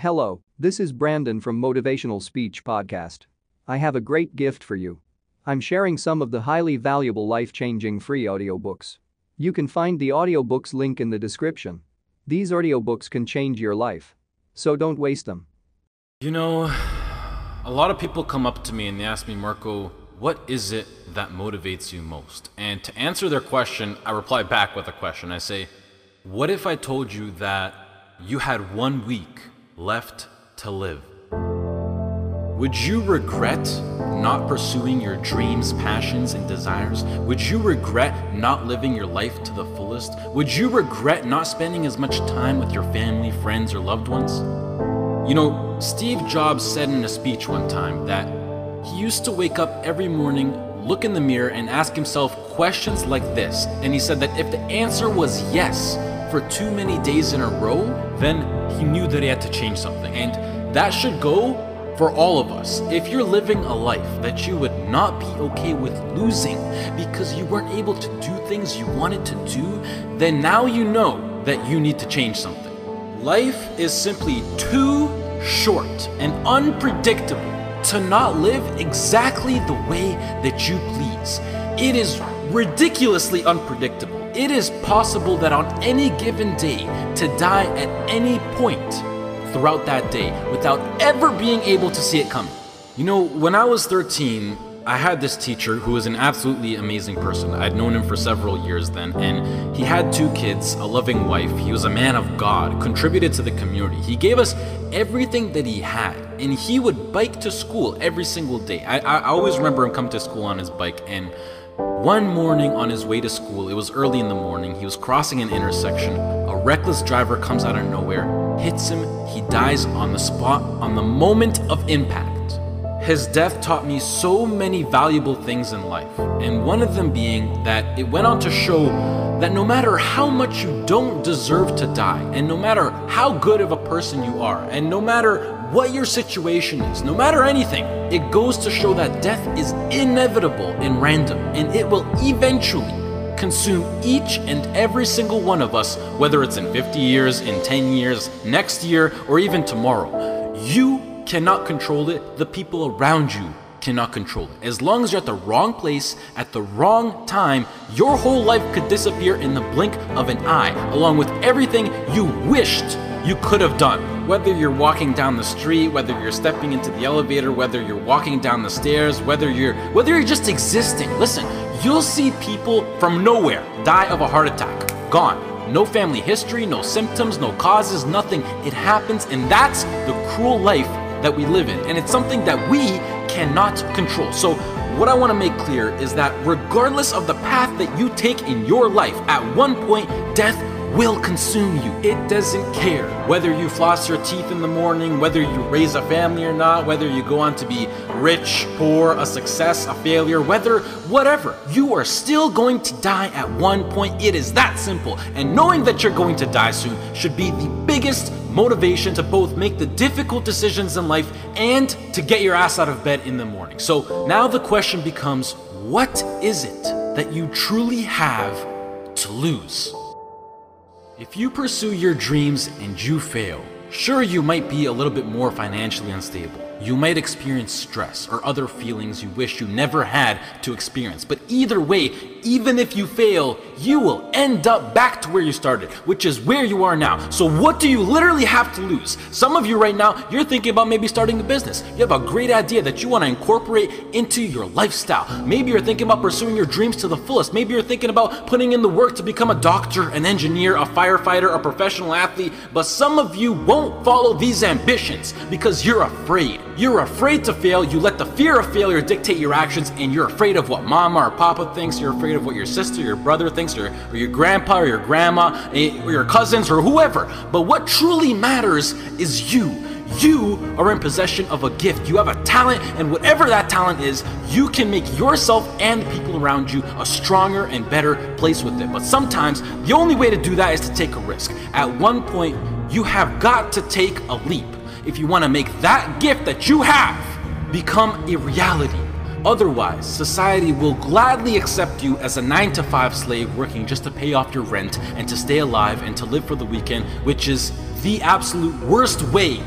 Hello, this is Brandon from Motivational Speech Podcast. I have a great gift for you. I'm sharing some of the highly valuable life changing free audiobooks. You can find the audiobooks link in the description. These audiobooks can change your life. So don't waste them. You know, a lot of people come up to me and they ask me, Marco, what is it that motivates you most? And to answer their question, I reply back with a question. I say, What if I told you that you had one week left to live? Would you regret not pursuing your dreams, passions, and desires? Would you regret not living your life to the fullest? Would you regret not spending as much time with your family, friends, or loved ones? You know, Steve Jobs said in a speech one time that he used to wake up every morning, look in the mirror, and ask himself questions like this. And he said that if the answer was yes for too many days in a row, then he knew that he had to change something. And that should go for all of us. If you're living a life that you would not be okay with losing because you weren't able to do things you wanted to do, then now you know that you need to change something. Life is simply too short and unpredictable to not live exactly the way that you please. It is ridiculously unpredictable. It is possible that on any given day to die at any point throughout that day without ever being able to see it coming. You know, when I was 13, I had this teacher who was an absolutely amazing person. I'd known him for several years then, and he had two kids, a loving wife. He was a man of God, contributed to the community. He gave us everything that he had, and he would bike to school every single day. I, I always remember him come to school on his bike, and one morning on his way to school, it was early in the morning, he was crossing an intersection. A reckless driver comes out of nowhere, hits him, he dies on the spot on the moment of impact. His death taught me so many valuable things in life, and one of them being that it went on to show that no matter how much you don't deserve to die, and no matter how good of a person you are, and no matter what your situation is, no matter anything, it goes to show that death is inevitable and random, and it will eventually consume each and every single one of us, whether it's in 50 years, in 10 years, next year, or even tomorrow. You cannot control it, the people around you cannot control it. As long as you're at the wrong place at the wrong time, your whole life could disappear in the blink of an eye, along with everything you wished you could have done. Whether you're walking down the street, whether you're stepping into the elevator, whether you're walking down the stairs, whether you're whether you're just existing. Listen, you'll see people from nowhere die of a heart attack. Gone. No family history, no symptoms, no causes, nothing. It happens, and that's the cruel life that we live in. And it's something that we cannot control. So, what I want to make clear is that regardless of the path that you take in your life, at one point, death will consume you. It doesn't care whether you floss your teeth in the morning, whether you raise a family or not, whether you go on to be rich, poor, a success, a failure, whether whatever. You are still going to die at one point. It is that simple. And knowing that you're going to die soon should be the biggest motivation to both make the difficult decisions in life and to get your ass out of bed in the morning. So now the question becomes what is it that you truly have to lose? If you pursue your dreams and you fail, sure, you might be a little bit more financially unstable. You might experience stress or other feelings you wish you never had to experience. But either way, even if you fail, you will end up back to where you started, which is where you are now. So, what do you literally have to lose? Some of you right now, you're thinking about maybe starting a business. You have a great idea that you want to incorporate into your lifestyle. Maybe you're thinking about pursuing your dreams to the fullest. Maybe you're thinking about putting in the work to become a doctor, an engineer, a firefighter, a professional athlete. But some of you won't follow these ambitions because you're afraid. You're afraid to fail, you let the fear of failure dictate your actions, and you're afraid of what mama or papa thinks, you're afraid of what your sister, your brother thinks, or, or your grandpa or your grandma, eh, or your cousins, or whoever. But what truly matters is you. You are in possession of a gift. You have a talent, and whatever that talent is, you can make yourself and the people around you a stronger and better place with it. But sometimes the only way to do that is to take a risk. At one point, you have got to take a leap if you want to make that gift that you have become a reality. Otherwise, society will gladly accept you as a 9 to 5 slave working just to pay off your rent and to stay alive and to live for the weekend, which is the absolute worst way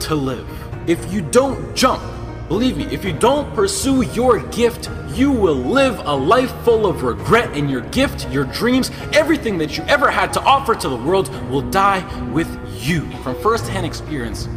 to live. If you don't jump, believe me, if you don't pursue your gift, you will live a life full of regret, and your gift, your dreams, everything that you ever had to offer to the world will die with you. From firsthand experience,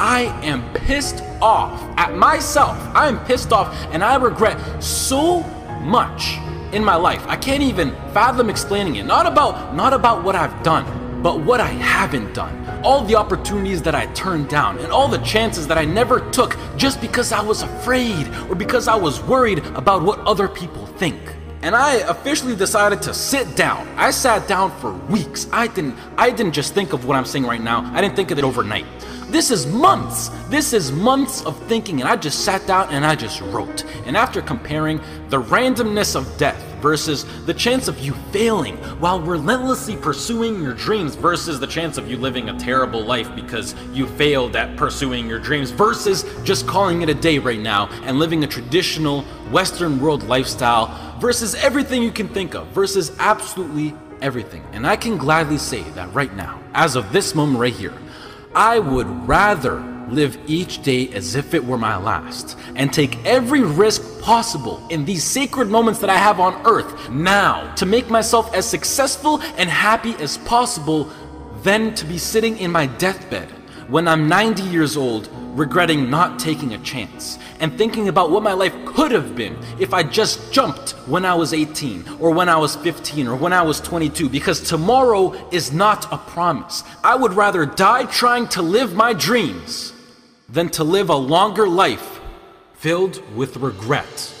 I am pissed off at myself. I am pissed off, and I regret so much in my life. I can't even fathom explaining it. Not about not about what I've done, but what I haven't done. All the opportunities that I turned down and all the chances that I never took just because I was afraid or because I was worried about what other people think. And I officially decided to sit down. I sat down for weeks. I didn't I didn't just think of what I'm saying right now. I didn't think of it overnight. This is months. This is months of thinking, and I just sat down and I just wrote. And after comparing the randomness of death versus the chance of you failing while relentlessly pursuing your dreams versus the chance of you living a terrible life because you failed at pursuing your dreams versus just calling it a day right now and living a traditional Western world lifestyle versus everything you can think of versus absolutely everything. And I can gladly say that right now, as of this moment right here, I would rather live each day as if it were my last and take every risk possible in these sacred moments that I have on earth now to make myself as successful and happy as possible than to be sitting in my deathbed when I'm 90 years old regretting not taking a chance and thinking about what my life could have been if I just jumped when I was 18 or when I was 15 or when I was 22 because tomorrow is not a promise. I would rather die trying to live my dreams than to live a longer life filled with regret.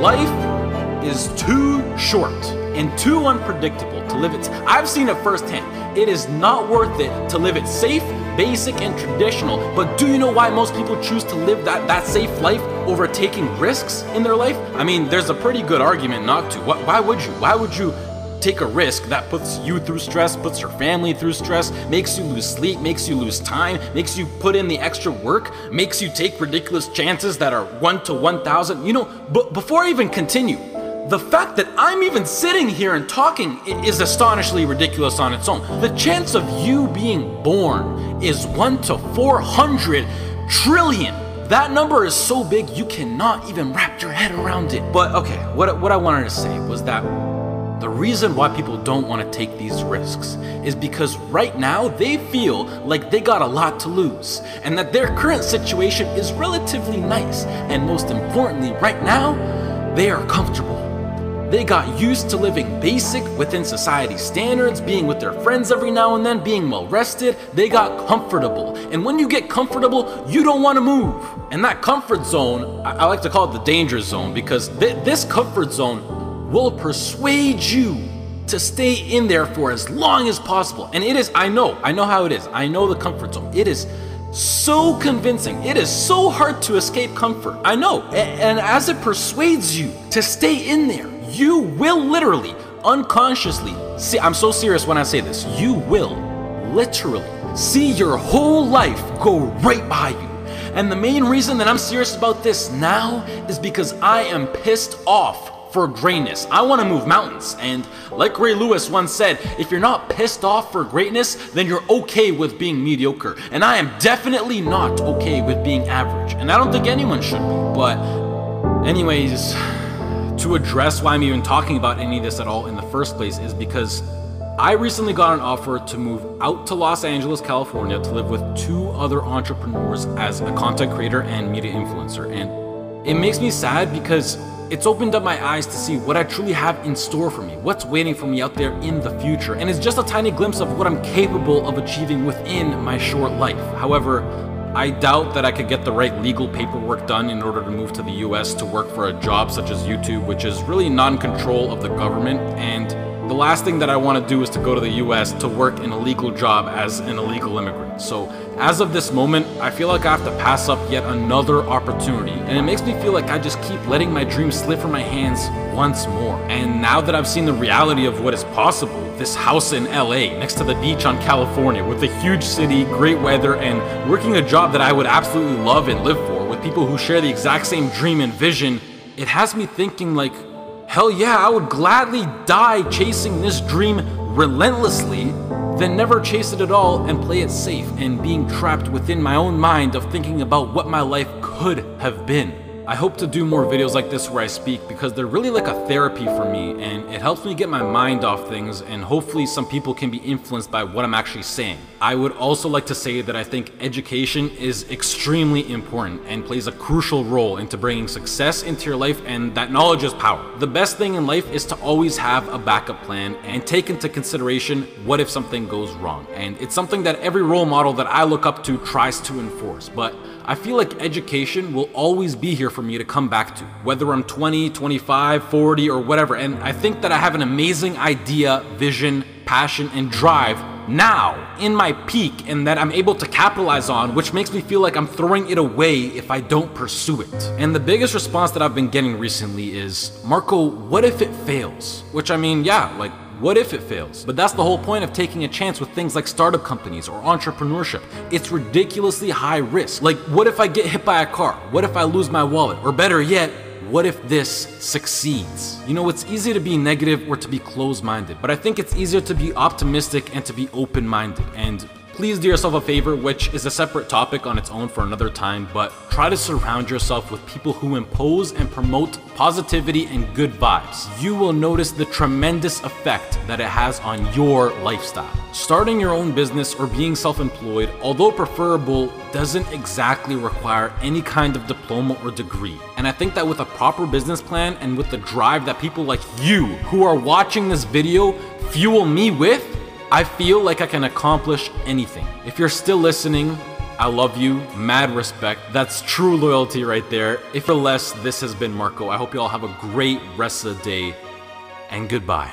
Life is too short and too unpredictable to live it. I've seen it firsthand. It is not worth it to live it safe, basic, and traditional. But do you know why most people choose to live that, that safe life over taking risks in their life? I mean, there's a pretty good argument not to. Why would you? Why would you take a risk that puts you through stress, puts your family through stress, makes you lose sleep, makes you lose time, makes you put in the extra work, makes you take ridiculous chances that are 1 to 1,000. You know, but before I even continue, the fact that I'm even sitting here and talking is astonishingly ridiculous on its own. The chance of you being born is 1 to 400 trillion. That number is so big you cannot even wrap your head around it. But okay, what, what I wanted to say was that the reason why people don't want to take these risks is because right now they feel like they got a lot to lose and that their current situation is relatively nice. And most importantly, right now, they are comfortable. They got used to living basic within society standards, being with their friends every now and then, being well rested. They got comfortable. And when you get comfortable, you don't want to move. And that comfort zone, I, like to call it the danger zone because th- this comfort zone will persuade you to stay in there for as long as possible. And it is, I know, I know how it is. I know the comfort zone. It is so convincing. It is so hard to escape comfort. I know. And as it persuades you to stay in there, you will literally, unconsciously, see, I'm so serious when I say this, you will literally see your whole life go right by you. And the main reason that I'm serious about this now is because I am pissed off for greatness. I want to move mountains. And like Ray Lewis once said, if you're not pissed off for greatness, then you're okay with being mediocre. And I am definitely not okay with being average. And I don't think anyone should be. But, anyways to address why I'm even talking about any of this at all in the first place is because I recently got an offer to move out to Los Angeles, California to live with two other entrepreneurs as a content creator and media influencer. And it makes me sad because it's opened up my eyes to see what I truly have in store for me, what's waiting for me out there in the future. And it's just a tiny glimpse of what I'm capable of achieving within my short life. However, I doubt that I could get the right legal paperwork done in order to move to the US to work for a job such as YouTube, which is really non control of the government. And the last thing that I want to do is to go to the US to work in a legal job as an illegal immigrant. So, as of this moment, I feel like I have to pass up yet another opportunity. And it makes me feel like I just keep letting my dreams slip from my hands once more. And now that I've seen the reality of what is possible, this house in LA next to the beach on California with a huge city, great weather, and working a job that I would absolutely love and live for with people who share the exact same dream and vision, it has me thinking like, hell yeah, I would gladly die chasing this dream relentlessly than never chase it at all and play it safe and being trapped within my own mind of thinking about what my life could have been. I hope to do more videos like this where I speak because they're really like a therapy for me and it helps me get my mind off things and hopefully some people can be influenced by what I'm actually saying. I would also like to say that I think education is extremely important and plays a crucial role into bringing success into your life and that knowledge is power. The best thing in life is to always have a backup plan and take into consideration what if something goes wrong. And it's something that every role model that I look up to tries to enforce. But I feel like education will always be here for me to come back to, whether I'm 20, 25, 40, or whatever. And I think that I have an amazing idea, vision, passion, and drive now in my peak and that I'm able to capitalize on, which makes me feel like I'm throwing it away if I don't pursue it. And the biggest response that I've been getting recently is, Marco, what if it fails? Which I mean, yeah, like what if it fails? But that's the whole point of taking a chance with things like startup companies or entrepreneurship. It's ridiculously high risk. Like, what if I get hit by a car? What if I lose my wallet? Or better yet, what if this succeeds? You know, it's easy to be negative or to be closed minded, but I think it's easier to be optimistic and to be open minded. And Please do yourself a favor, which is a separate topic on its own for another time, but try to surround yourself with people who impose and promote positivity and good vibes. You will notice the tremendous effect that it has on your lifestyle. Starting your own business or being self employed, although preferable, doesn't exactly require any kind of diploma or degree. And I think that with a proper business plan and with the drive that people like you who are watching this video fuel me with, I feel like I can accomplish anything. If you're still listening, I love you, mad respect. That's true loyalty right there. If you're less, this has been Marco. I hope you all have a great rest of the day, and goodbye.